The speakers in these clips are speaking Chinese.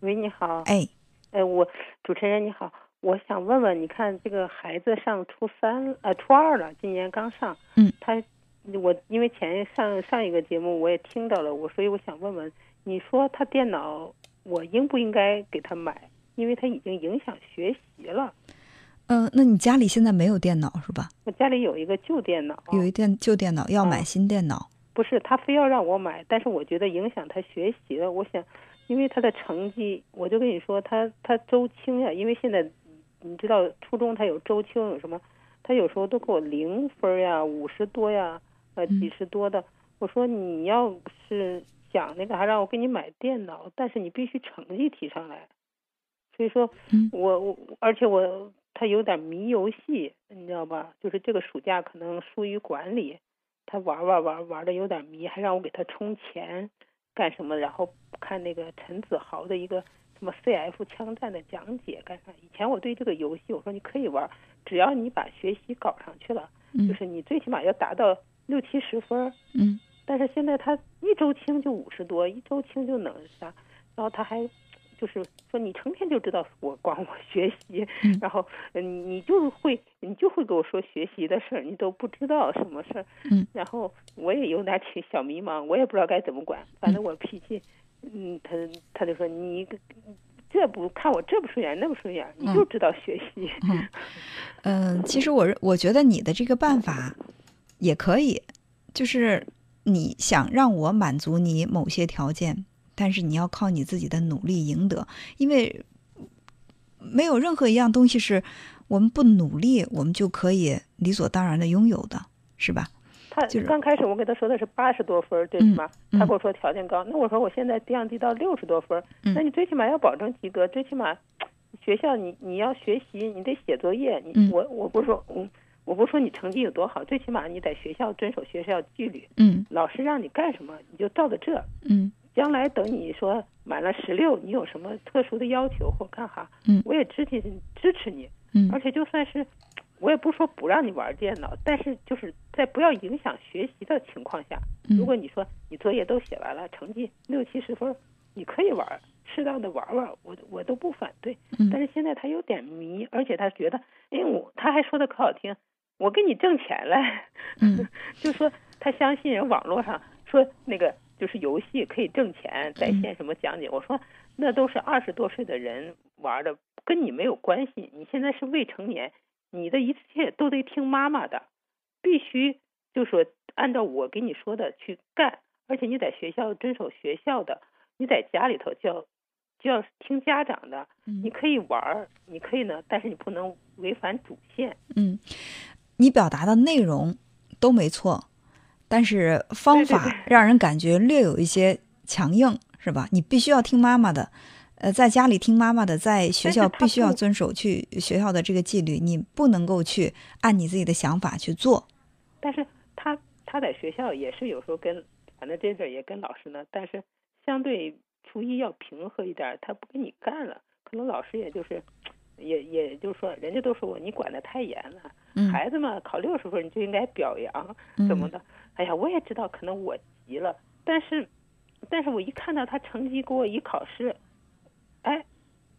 喂，你好。哎，哎，我主持人你好，我想问问，你看这个孩子上初三呃初二了，今年刚上。嗯。他，我因为前上上一个节目我也听到了，我所以我想问问，你说他电脑我应不应该给他买？因为他已经影响学习了。嗯，那你家里现在没有电脑是吧？我家里有一个旧电脑。有一电旧电脑要买新电脑？不是，他非要让我买，但是我觉得影响他学习了，我想。因为他的成绩，我就跟你说，他他周清呀，因为现在你知道初中他有周清有什么，他有时候都给我零分呀，五十多呀，呃几十多的。我说你要是想那个，还让我给你买电脑，但是你必须成绩提上来。所以说，我我而且我他有点迷游戏，你知道吧？就是这个暑假可能疏于管理，他玩玩玩玩的有点迷，还让我给他充钱。干什么？然后看那个陈子豪的一个什么 CF 枪战的讲解干啥？以前我对这个游戏，我说你可以玩，只要你把学习搞上去了，就是你最起码要达到六七十分。嗯。但是现在他一周清就五十多，一周清就能啥？然后他还。就是说，你成天就知道我管我学习，然后嗯，你就会你就会给我说学习的事儿，你都不知道什么事儿。嗯，然后我也有点挺小迷茫，我也不知道该怎么管。反正我脾气，嗯，他他就说你这不看我这不顺眼那不顺眼，你就知道学习。嗯，其实我我觉得你的这个办法也可以，就是你想让我满足你某些条件。但是你要靠你自己的努力赢得，因为没有任何一样东西是我们不努力我们就可以理所当然的拥有的，是吧？他刚开始我给他说的是八十多分，对吗？他跟我说条件高，那我说我现在降低到六十多分，那你最起码要保证及格，最起码学校你你要学习，你得写作业，你我我不是说我我不是说你成绩有多好，最起码你在学校遵守学校纪律，嗯，老师让你干什么你就照着这，嗯。将来等你说满了十六，你有什么特殊的要求或干哈，嗯，我也支持支持你，嗯，而且就算是，我也不说不让你玩电脑，但是就是在不要影响学习的情况下，如果你说你作业都写完了，成绩六七十分，你可以玩，适当的玩玩，我我都不反对。但是现在他有点迷，而且他觉得，哎，我他还说的可好听，我给你挣钱了，嗯，就说他相信人网络上说那个。就是游戏可以挣钱，在线什么讲解？我说那都是二十多岁的人玩的，跟你没有关系。你现在是未成年，你的一切都得听妈妈的，必须就说按照我给你说的去干。而且你在学校遵守学校的，你在家里头就要就要听家长的。你可以玩，你可以呢，但是你不能违反主线。嗯，你表达的内容都没错。但是方法让人感觉略有一些强硬，是吧？你必须要听妈妈的，呃，在家里听妈妈的，在学校必须要遵守去学校的这个纪律，你不能够去按你自己的想法去做。但是他他在学校也是有时候跟，反正这阵也跟老师呢，但是相对初一要平和一点，他不跟你干了，可能老师也就是，也也就是说，人家都说我你管得太严了，孩子嘛考六十分你就应该表扬怎么的。哎呀，我也知道，可能我急了，但是，但是我一看到他成绩给我一考试，哎，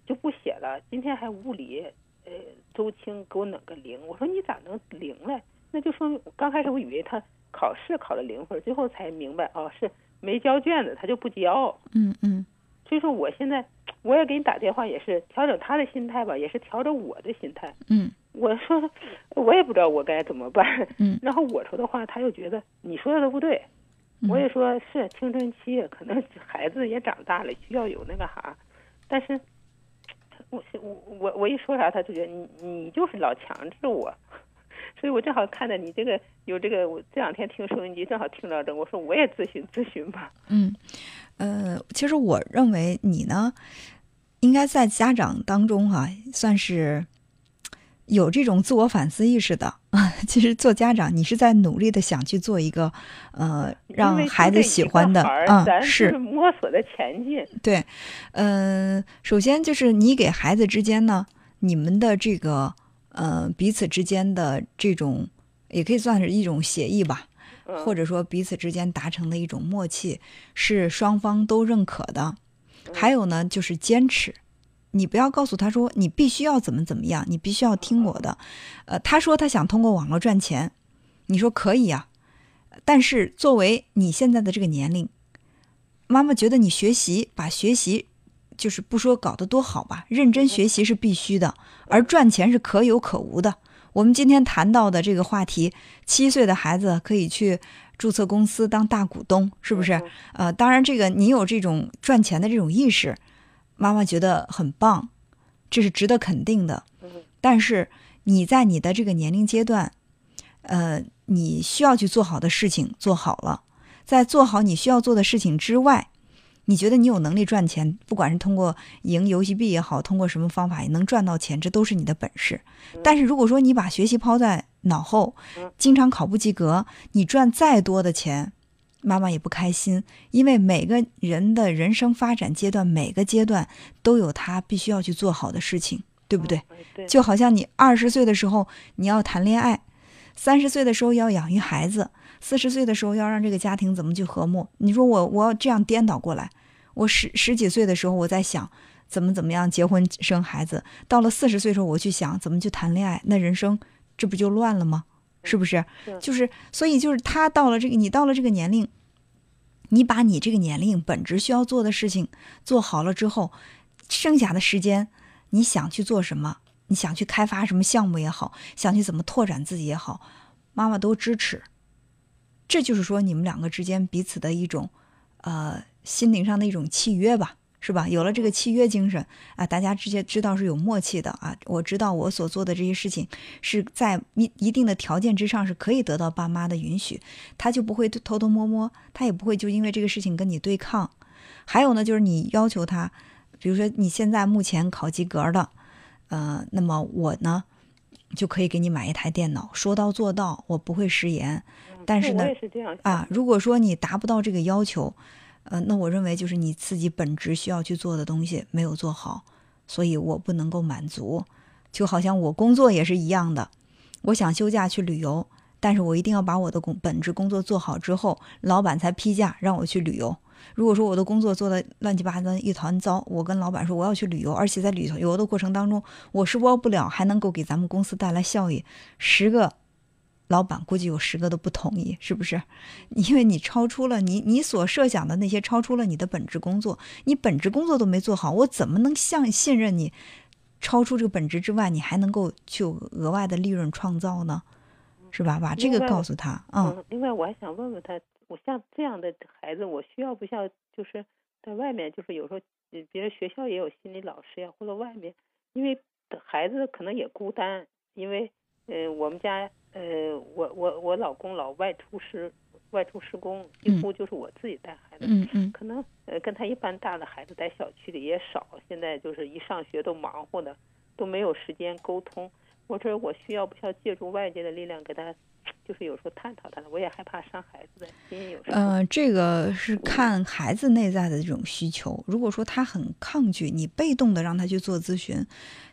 就不写了。今天还物理，呃，周青给我弄个零，我说你咋能零嘞？那就说明刚开始我以为他考试考了零分，最后才明白哦，是没交卷子，他就不交。嗯嗯。所以说我现在我也给你打电话，也是调整他的心态吧，也是调整我的心态。嗯。我说，我也不知道我该怎么办。嗯，然后我说的话，他又觉得你说的都不对。我也说是青春期，可能孩子也长大了，需要有那个啥。但是，我我我我一说啥，他就觉得你你就是老强制我。所以我正好看到你这个有这个，我这两天听收音机正好听到这，我说我也咨询咨询吧。嗯，呃，其实我认为你呢，应该在家长当中哈，算是。有这种自我反思意识的啊，其实做家长，你是在努力的想去做一个，呃，让孩子喜欢的啊，是摸索的前进。对，嗯，首先就是你给孩子之间呢，你们的这个呃彼此之间的这种，也可以算是一种协议吧，或者说彼此之间达成的一种默契，是双方都认可的。还有呢就是坚持。你不要告诉他说你必须要怎么怎么样，你必须要听我的。呃，他说他想通过网络赚钱，你说可以啊，但是作为你现在的这个年龄，妈妈觉得你学习把学习就是不说搞得多好吧，认真学习是必须的，而赚钱是可有可无的。我们今天谈到的这个话题，七岁的孩子可以去注册公司当大股东，是不是？呃，当然这个你有这种赚钱的这种意识。妈妈觉得很棒，这是值得肯定的。但是你在你的这个年龄阶段，呃，你需要去做好的事情做好了，在做好你需要做的事情之外，你觉得你有能力赚钱，不管是通过赢游戏币也好，通过什么方法也能赚到钱，这都是你的本事。但是如果说你把学习抛在脑后，经常考不及格，你赚再多的钱。妈妈也不开心，因为每个人的人生发展阶段，每个阶段都有他必须要去做好的事情，对不对？就好像你二十岁的时候你要谈恋爱，三十岁的时候要养育孩子，四十岁的时候要让这个家庭怎么去和睦。你说我我要这样颠倒过来，我十十几岁的时候我在想怎么怎么样结婚生孩子，到了四十岁的时候我去想怎么去谈恋爱，那人生这不就乱了吗？是不是？就是，所以就是他到了这个，你到了这个年龄，你把你这个年龄本职需要做的事情做好了之后，剩下的时间，你想去做什么？你想去开发什么项目也好，想去怎么拓展自己也好，妈妈都支持。这就是说，你们两个之间彼此的一种，呃，心灵上的一种契约吧。是吧？有了这个契约精神啊，大家直接知道是有默契的啊。我知道我所做的这些事情是在一一定的条件之上是可以得到爸妈的允许，他就不会偷偷摸摸，他也不会就因为这个事情跟你对抗。还有呢，就是你要求他，比如说你现在目前考及格的，呃，那么我呢就可以给你买一台电脑，说到做到，我不会食言。但是呢，啊，如果说你达不到这个要求。呃，那我认为就是你自己本职需要去做的东西没有做好，所以我不能够满足。就好像我工作也是一样的，我想休假去旅游，但是我一定要把我的工本职工作做好之后，老板才批假让我去旅游。如果说我的工作做的乱七八糟一团糟，我跟老板说我要去旅游，而且在旅游的过程当中我是播不了，还能够给咱们公司带来效益，十个。老板估计有十个都不同意，是不是？因为你超出了你你所设想的那些，超出了你的本职工作，你本职工作都没做好，我怎么能相信任你？超出这个本职之外，你还能够去额外的利润创造呢？是吧？把这个告诉他。嗯。另外，我还想问问他，我像这样的孩子，我需要不需要就是在外面，就是有时候别人学校也有心理老师呀，或者外面，因为孩子可能也孤单，因为嗯，我们家。呃，我我我老公老外出施外出施工，几乎就是我自己带孩子。嗯嗯。可能呃，跟他一般大的孩子在小区里也少。现在就是一上学都忙活的，都没有时间沟通。我说我需要不需要借助外界的力量给他，就是有时候探讨他我也害怕伤孩子的心。有时候。嗯，这个是看孩子内在的这种需求。如果说他很抗拒，你被动的让他去做咨询，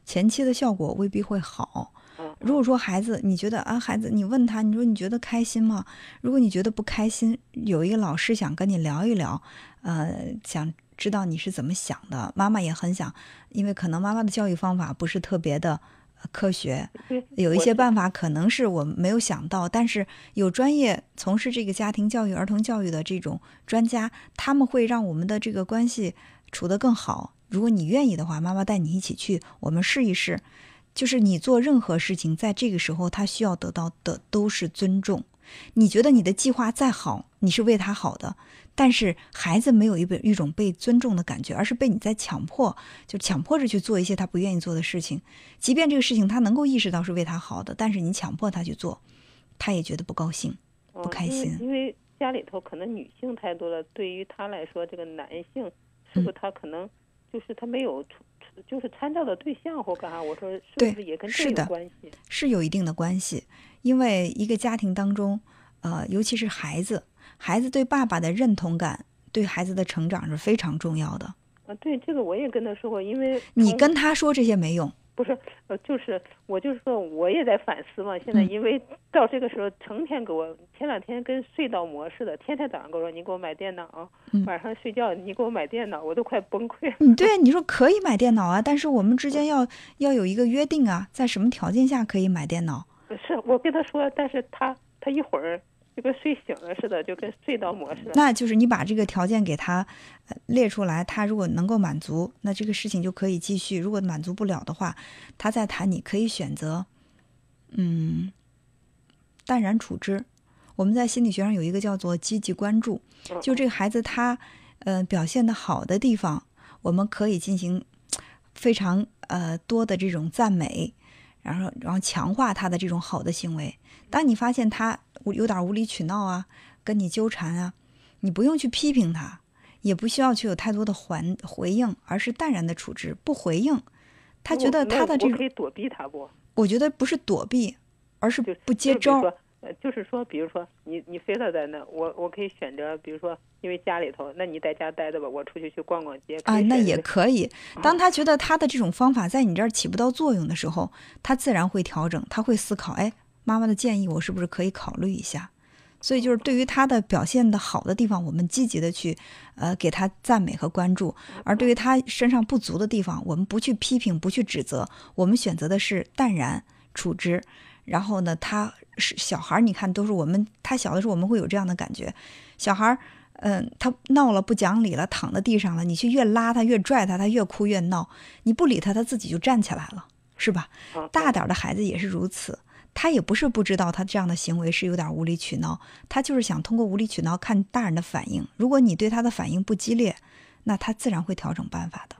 前期的效果未必会好。如果说孩子，你觉得啊，孩子，你问他，你说你觉得开心吗？如果你觉得不开心，有一个老师想跟你聊一聊，呃，想知道你是怎么想的。妈妈也很想，因为可能妈妈的教育方法不是特别的科学，有一些办法可能是我没有想到，但是有专业从事这个家庭教育、儿童教育的这种专家，他们会让我们的这个关系处得更好。如果你愿意的话，妈妈带你一起去，我们试一试。就是你做任何事情，在这个时候，他需要得到的都是尊重。你觉得你的计划再好，你是为他好的，但是孩子没有一一种被尊重的感觉，而是被你在强迫，就强迫着去做一些他不愿意做的事情。即便这个事情他能够意识到是为他好的，但是你强迫他去做，他也觉得不高兴、不开心。因为家里头可能女性太多了，对于他来说，这个男性是不是他可能就是他没有。就是参照的对象或干啥？我说是不是也跟这有关系？是有一定的关系，因为一个家庭当中，呃，尤其是孩子，孩子对爸爸的认同感，对孩子的成长是非常重要的。啊，对这个我也跟他说过，因为你跟他说这些没用，不是，呃，就是我就是说，我也在反思嘛。现在因为到这个时候，成天给我，前两天跟隧道模似的，天天早上跟我说你给我买电脑，晚上睡觉你给我买电脑，我都快崩溃了。嗯，对，你说可以买电脑啊，但是我们之间要要有一个约定啊，在什么条件下可以买电脑？是我跟他说，但是他他一会儿。就跟睡醒了似的，就跟睡到模式。那就是你把这个条件给他列出来，他如果能够满足，那这个事情就可以继续；如果满足不了的话，他再谈。你可以选择，嗯，淡然处之。我们在心理学上有一个叫做积极关注，就这个孩子他呃表现的好的地方，我们可以进行非常呃多的这种赞美，然后然后强化他的这种好的行为。当你发现他，有点无理取闹啊，跟你纠缠啊，你不用去批评他，也不需要去有太多的还回应，而是淡然的处置，不回应。他觉得他的这可以躲避他不？我觉得不是躲避，而是不接招。呃，就是说，比如说你你非得在那，我我可以选择，比如说，因为家里头，那你在家待着吧，我出去去逛逛街。啊，那也可以。当他觉得他的这种方法在你这儿起不到作用的时候，他自然会调整，他会思考，哎。妈妈的建议，我是不是可以考虑一下？所以就是对于他的表现的好的地方，我们积极的去，呃，给他赞美和关注；而对于他身上不足的地方，我们不去批评，不去指责，我们选择的是淡然处之。然后呢，他是小孩儿，你看都是我们，他小的时候我们会有这样的感觉：小孩儿，嗯，他闹了不讲理了，躺在地上了，你去越拉他越拽他，他越哭越闹，你不理他，他自己就站起来了，是吧？大点的孩子也是如此。他也不是不知道，他这样的行为是有点无理取闹，他就是想通过无理取闹看大人的反应。如果你对他的反应不激烈，那他自然会调整办法的，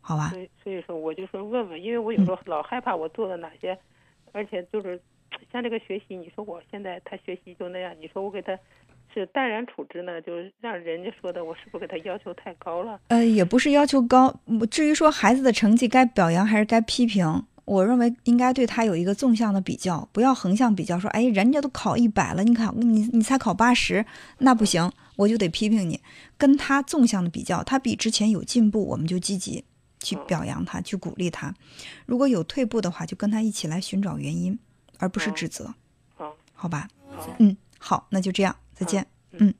好吧？所以所以说，我就说问问，因为我有时候老害怕我做了哪些，而且就是像这个学习，你说我现在他学习就那样，你说我给他是淡然处之呢，就是让人家说的，我是不是给他要求太高了？呃，也不是要求高，至于说孩子的成绩该表扬还是该批评。我认为应该对他有一个纵向的比较，不要横向比较。说，哎，人家都考一百了，你考你你才考八十，那不行，我就得批评你。跟他纵向的比较，他比之前有进步，我们就积极去表扬他，去鼓励他。如果有退步的话，就跟他一起来寻找原因，而不是指责。好，好吧。嗯，好，那就这样，再见。嗯。